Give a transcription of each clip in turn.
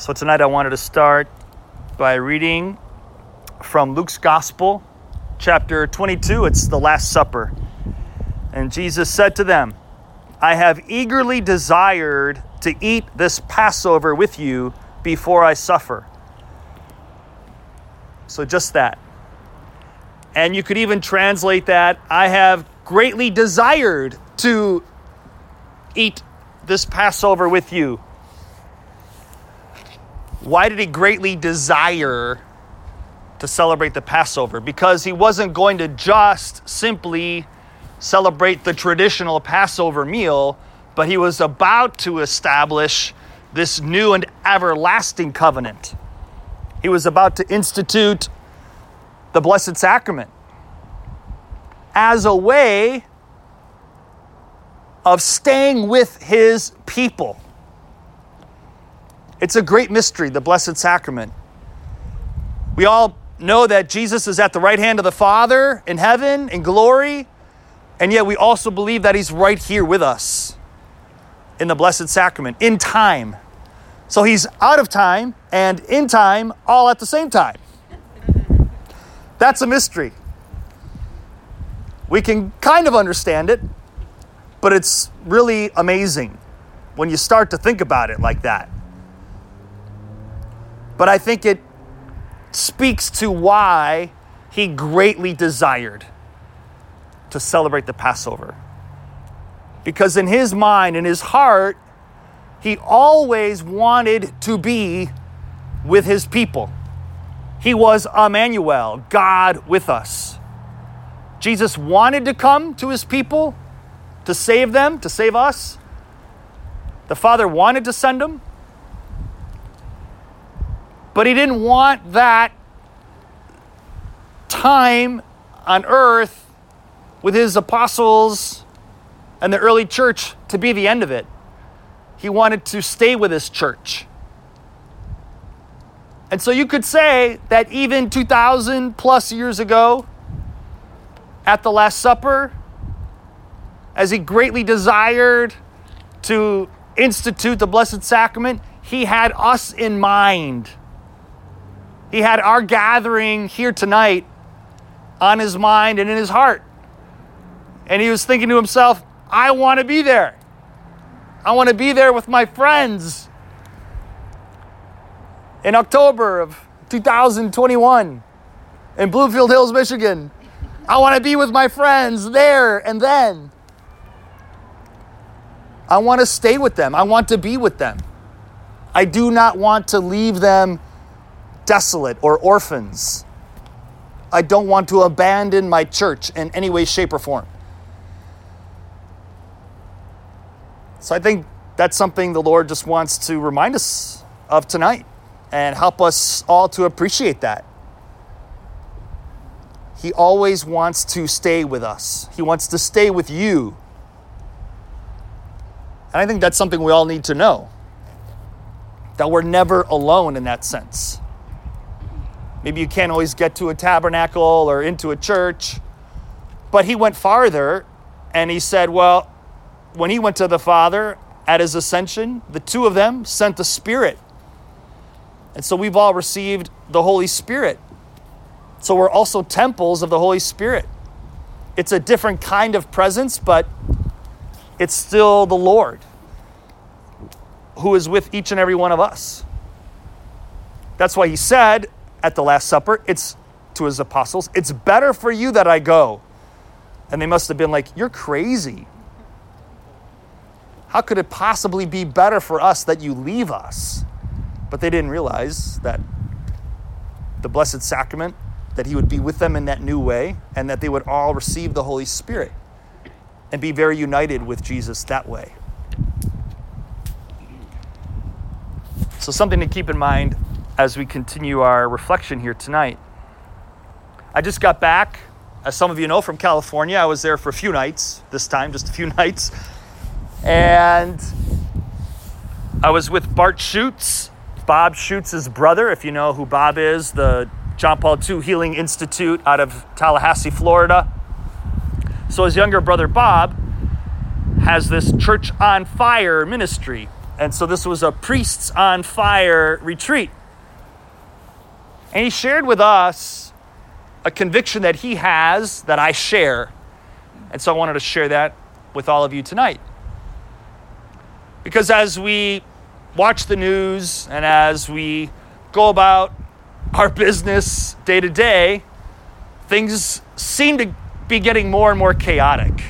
So tonight I wanted to start by reading from Luke's Gospel, chapter 22. It's the Last Supper. And Jesus said to them, I have eagerly desired to eat this Passover with you before I suffer. So just that. And you could even translate that I have greatly desired to eat this Passover with you why did he greatly desire to celebrate the Passover? Because he wasn't going to just simply celebrate the traditional Passover meal, but he was about to establish this new and everlasting covenant. He was about to institute the Blessed Sacrament as a way of staying with his people. It's a great mystery, the Blessed Sacrament. We all know that Jesus is at the right hand of the Father in heaven, in glory, and yet we also believe that He's right here with us in the Blessed Sacrament, in time. So He's out of time and in time all at the same time. That's a mystery. We can kind of understand it, but it's really amazing when you start to think about it like that. But I think it speaks to why he greatly desired to celebrate the Passover. Because in his mind, in his heart, he always wanted to be with his people. He was Emmanuel, God with us. Jesus wanted to come to his people to save them, to save us. The Father wanted to send him. But he didn't want that time on earth with his apostles and the early church to be the end of it. He wanted to stay with his church. And so you could say that even 2,000 plus years ago, at the Last Supper, as he greatly desired to institute the Blessed Sacrament, he had us in mind. He had our gathering here tonight on his mind and in his heart. And he was thinking to himself, I want to be there. I want to be there with my friends. In October of 2021 in Bloomfield Hills, Michigan, I want to be with my friends there and then. I want to stay with them. I want to be with them. I do not want to leave them desolate or orphans. I don't want to abandon my church in any way, shape, or form. So I think that's something the Lord just wants to remind us of tonight and help us all to appreciate that. He always wants to stay with us, He wants to stay with you. And I think that's something we all need to know that we're never alone in that sense. Maybe you can't always get to a tabernacle or into a church. But he went farther and he said, Well, when he went to the Father at his ascension, the two of them sent the Spirit. And so we've all received the Holy Spirit. So we're also temples of the Holy Spirit. It's a different kind of presence, but it's still the Lord who is with each and every one of us. That's why he said, at the Last Supper, it's to his apostles, it's better for you that I go. And they must have been like, You're crazy. How could it possibly be better for us that you leave us? But they didn't realize that the Blessed Sacrament, that he would be with them in that new way, and that they would all receive the Holy Spirit and be very united with Jesus that way. So, something to keep in mind as we continue our reflection here tonight. I just got back, as some of you know, from California. I was there for a few nights, this time, just a few nights. And I was with Bart Schuchts, Bob Schuchts's brother, if you know who Bob is, the John Paul II Healing Institute out of Tallahassee, Florida. So his younger brother, Bob, has this Church on Fire ministry And so this was a Priests on Fire retreat. And he shared with us a conviction that he has that I share. And so I wanted to share that with all of you tonight. Because as we watch the news and as we go about our business day to day, things seem to be getting more and more chaotic.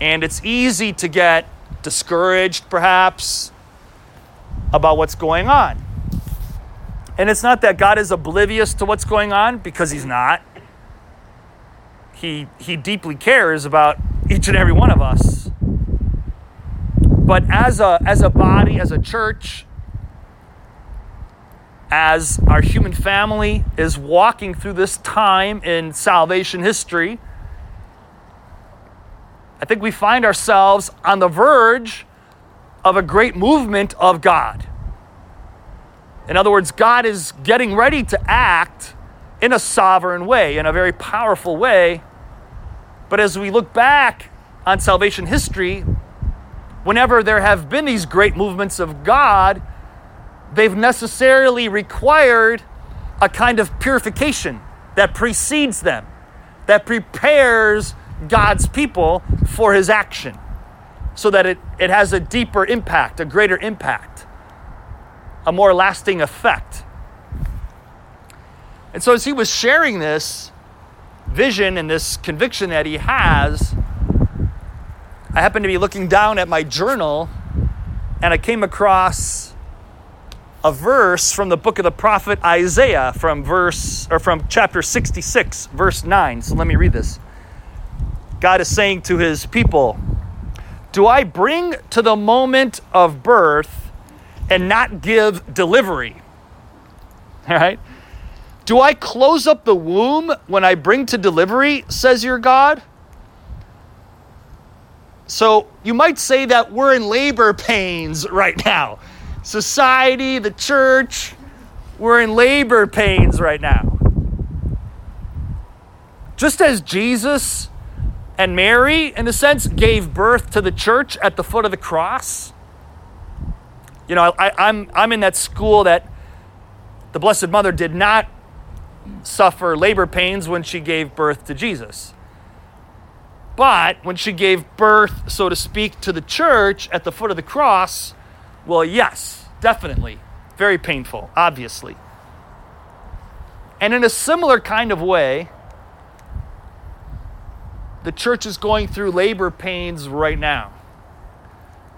And it's easy to get discouraged, perhaps, about what's going on. And it's not that God is oblivious to what's going on, because He's not. He, he deeply cares about each and every one of us. But as a, as a body, as a church, as our human family is walking through this time in salvation history, I think we find ourselves on the verge of a great movement of God. In other words, God is getting ready to act in a sovereign way, in a very powerful way. But as we look back on salvation history, whenever there have been these great movements of God, they've necessarily required a kind of purification that precedes them, that prepares God's people for his action, so that it, it has a deeper impact, a greater impact, a more lasting effect. And so, as he was sharing this vision and this conviction that he has, I happened to be looking down at my journal and I came across a verse from the book of the prophet Isaiah from verse or from chapter 66 verse 9. So let me read this. God is saying to his people, "Do I bring to the moment of birth and not give delivery?" All right? Do I close up the womb when I bring to delivery, says your God? So you might say that we're in labor pains right now society, the church, we're in labor pains right now. Just as Jesus and Mary, in a sense, gave birth to the church at the foot of the cross. You know, I, I'm, I'm in that school that the Blessed Mother did not suffer labor pains when she gave birth to Jesus. But when she gave birth, so to speak, to the church at the foot of the cross, well, yes, definitely. Very painful, obviously. And in a similar kind of way, the church is going through labor pains right now.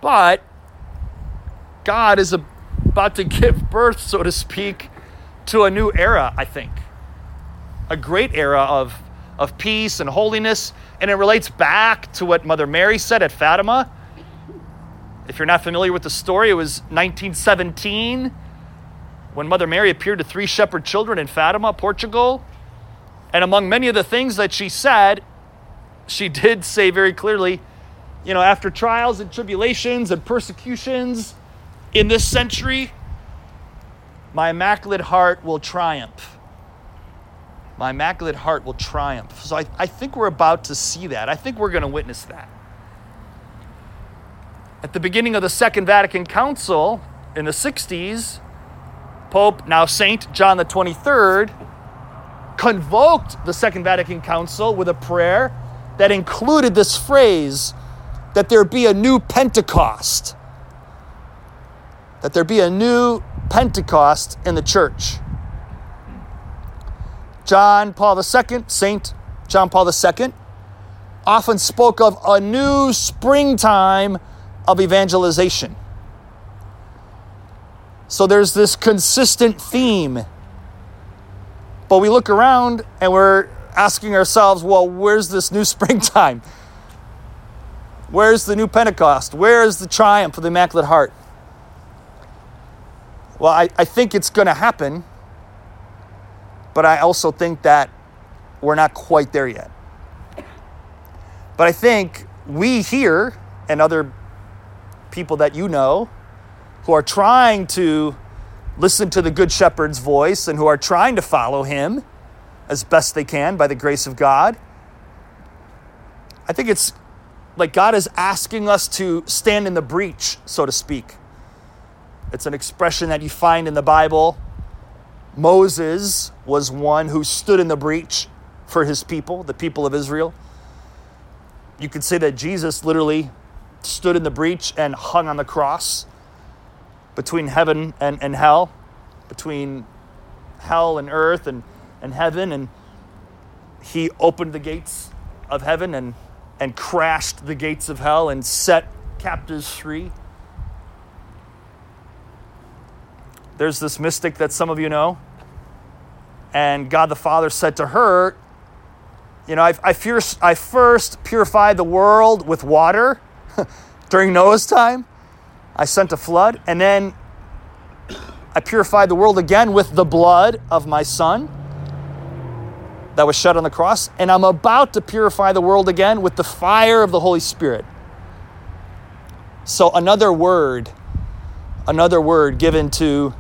But God is about to give birth, so to speak, to a new era, I think. A great era of, of peace and holiness. And it relates back to what Mother Mary said at Fatima if you're not familiar with the story, it was 1917 when Mother Mary appeared to three shepherd children in Fatima, Portugal. And among many of the things that she said, she did say very clearly, you know, after trials and tribulations and persecutions in this century, my immaculate heart will triumph. My immaculate heart will triumph. So I, I think we're about to see that. I think we're going to witness that. At the beginning of the Second Vatican Council in the 60s, Pope, now Saint John the 23rd, convoked the Second Vatican Council with a prayer that included this phrase that there be a new Pentecost. That there be a new Pentecost in the church. John Paul II, Saint John Paul II, often spoke of a new springtime of evangelization. So there's this consistent theme. But we look around and we're asking ourselves, well, where's this new springtime? Where's the new Pentecost? Where is the triumph of the Immaculate Heart? Well, I, I think it's going to happen, but I also think that we're not quite there yet. But I think we here and other people that you know who are trying to listen to the Good Shepherd's voice and who are trying to follow him as best they can by the grace of God. I think it's like God is asking us to stand in the breach, so to speak. It's an expression that you find in the Bible. Moses was one who stood in the breach for his people, the people of Israel. You could say that Jesus literally stood in the breach and hung on the cross between heaven and, and hell, between hell and earth and, and heaven. And he opened the gates of heaven and, and crashed the gates of hell and set captives free. There's this mystic that some of you know. And God the Father said to her, You know, I, I, I first purified the world with water during Noah's time. I sent a flood. And then I purified the world again with the blood of my son that was shed on the cross. And I'm about to purify the world again with the fire of the Holy Spirit. So, another word, another word given to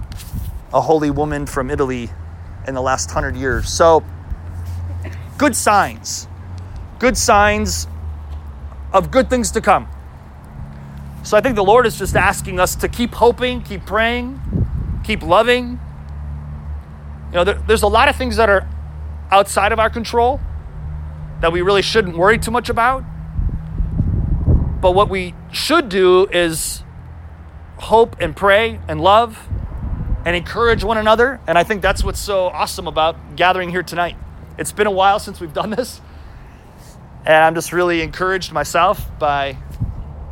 a holy woman from Italy in the last hundred years. So, good signs, good signs of good things to come. So, I think the Lord is just asking us to keep hoping, keep praying, keep loving. You know, there, there's a lot of things that are outside of our control that we really shouldn't worry too much about. But what we should do is hope and pray and love and encourage one another. And I think that's what's so awesome about gathering here tonight. It's been a while since we've done this. And I'm just really encouraged myself by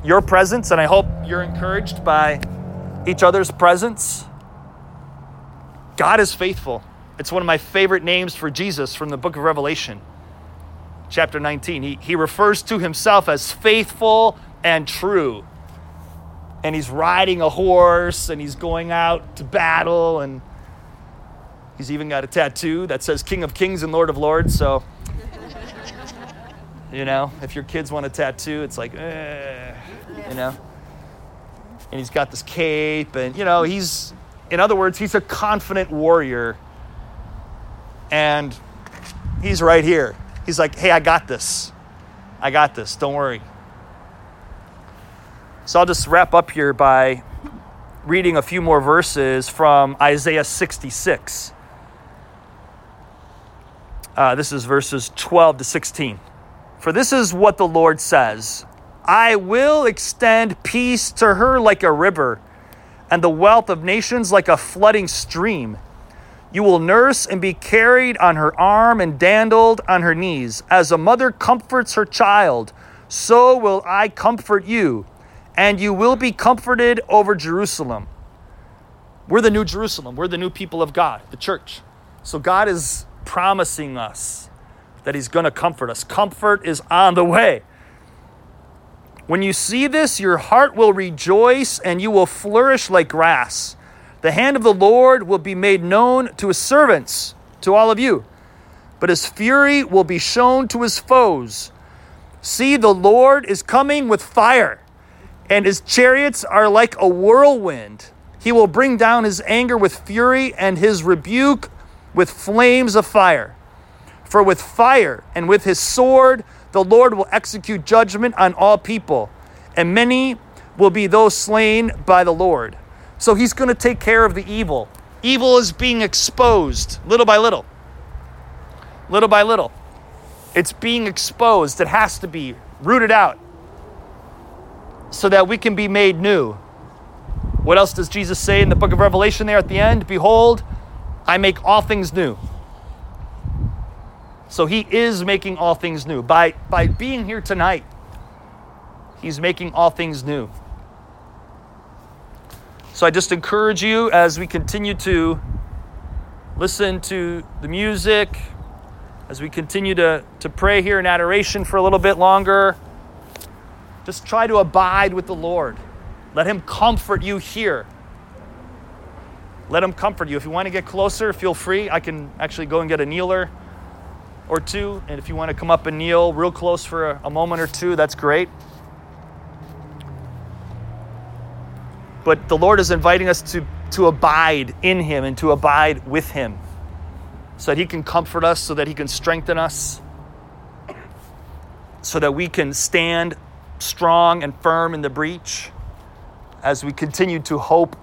your presence. And I hope you're encouraged by each other's presence. God is faithful. It's one of my favorite names for Jesus from the book of Revelation, chapter 19. He, he refers to himself as faithful and true. And he's riding a horse and he's going out to battle and he's even got a tattoo that says King of Kings and Lord of Lords. So, you know, if your kids want a tattoo, it's like, eh, you know. And he's got this cape and, you know, he's, in other words, he's a confident warrior and he's right here. He's like, hey, I got this. I got this. Don't worry. So I'll just wrap up here by reading a few more verses from Isaiah 66. Uh, this is verses 12 to 16. For this is what the Lord says I will extend peace to her like a river, and the wealth of nations like a flooding stream. You will nurse and be carried on her arm and dandled on her knees. As a mother comforts her child, so will I comfort you, and you will be comforted over Jerusalem. We're the new Jerusalem. We're the new people of God, the church. So God is promising us that He's going to comfort us. Comfort is on the way. When you see this, your heart will rejoice and you will flourish like grass. The hand of the Lord will be made known to his servants, to all of you, but his fury will be shown to his foes. See, the Lord is coming with fire, and his chariots are like a whirlwind. He will bring down his anger with fury and his rebuke with flames of fire. For with fire and with his sword, the Lord will execute judgment on all people, and many will be those slain by the Lord. So he's going to take care of the evil. Evil is being exposed little by little. Little by little. It's being exposed. It has to be rooted out so that we can be made new. What else does Jesus say in the book of Revelation there at the end? Behold, I make all things new. So he is making all things new. By, by being here tonight, he's making all things new. So I just encourage you as we continue to listen to the music, as we continue to, to pray here in adoration for a little bit longer, just try to abide with the Lord. Let Him comfort you here. Let Him comfort you. If you want to get closer, feel free. I can actually go and get a kneeler or two. And if you want to come up and kneel real close for a, a moment or two, that's great. But the Lord is inviting us to, to abide in Him and to abide with Him so that He can comfort us, so that He can strengthen us, so that we can stand strong and firm in the breach as we continue to hope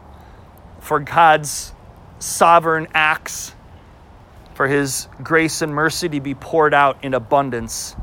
for God's sovereign acts, for His grace and mercy to be poured out in abundance